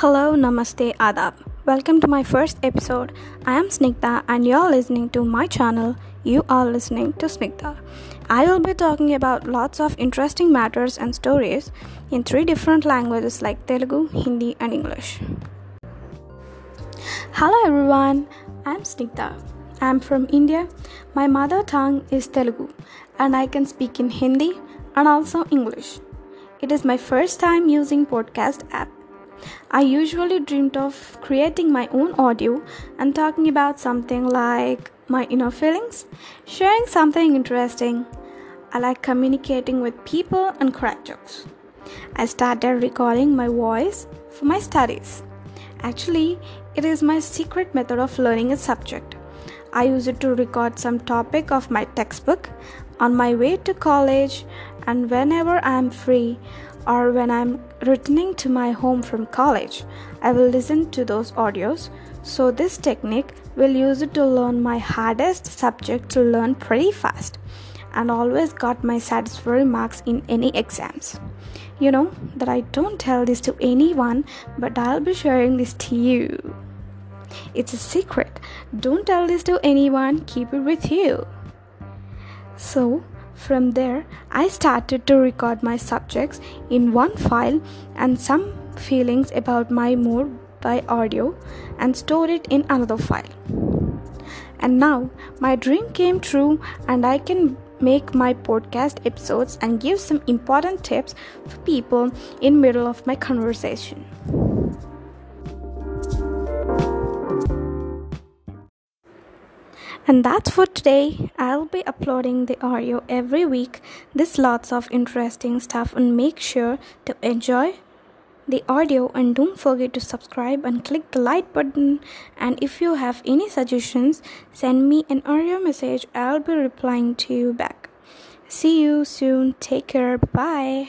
Hello, Namaste, Adab. Welcome to my first episode. I am Snigdha and you're listening to my channel. You are listening to Snigdha. I will be talking about lots of interesting matters and stories in three different languages like Telugu, Hindi, and English. Hello everyone, I'm Snigdha. I'm from India. My mother tongue is Telugu and I can speak in Hindi and also English. It is my first time using podcast app. I usually dreamed of creating my own audio and talking about something like my inner feelings, sharing something interesting. I like communicating with people and crack jokes. I started recording my voice for my studies. Actually, it is my secret method of learning a subject. I use it to record some topic of my textbook on my way to college and whenever I am free or when I'm returning to my home from college, I will listen to those audios. So, this technique will use it to learn my hardest subject to learn pretty fast and always got my satisfactory marks in any exams. You know that I don't tell this to anyone, but I'll be sharing this to you. It's a secret. Don't tell this to anyone, keep it with you. So, from there, I started to record my subjects in one file and some feelings about my mood by audio and store it in another file. And now my dream came true and I can make my podcast episodes and give some important tips for people in middle of my conversation. And that's for today. I'll be uploading the audio every week. There's lots of interesting stuff, and make sure to enjoy the audio and don't forget to subscribe and click the like button. And if you have any suggestions, send me an audio message. I'll be replying to you back. See you soon. Take care. Bye.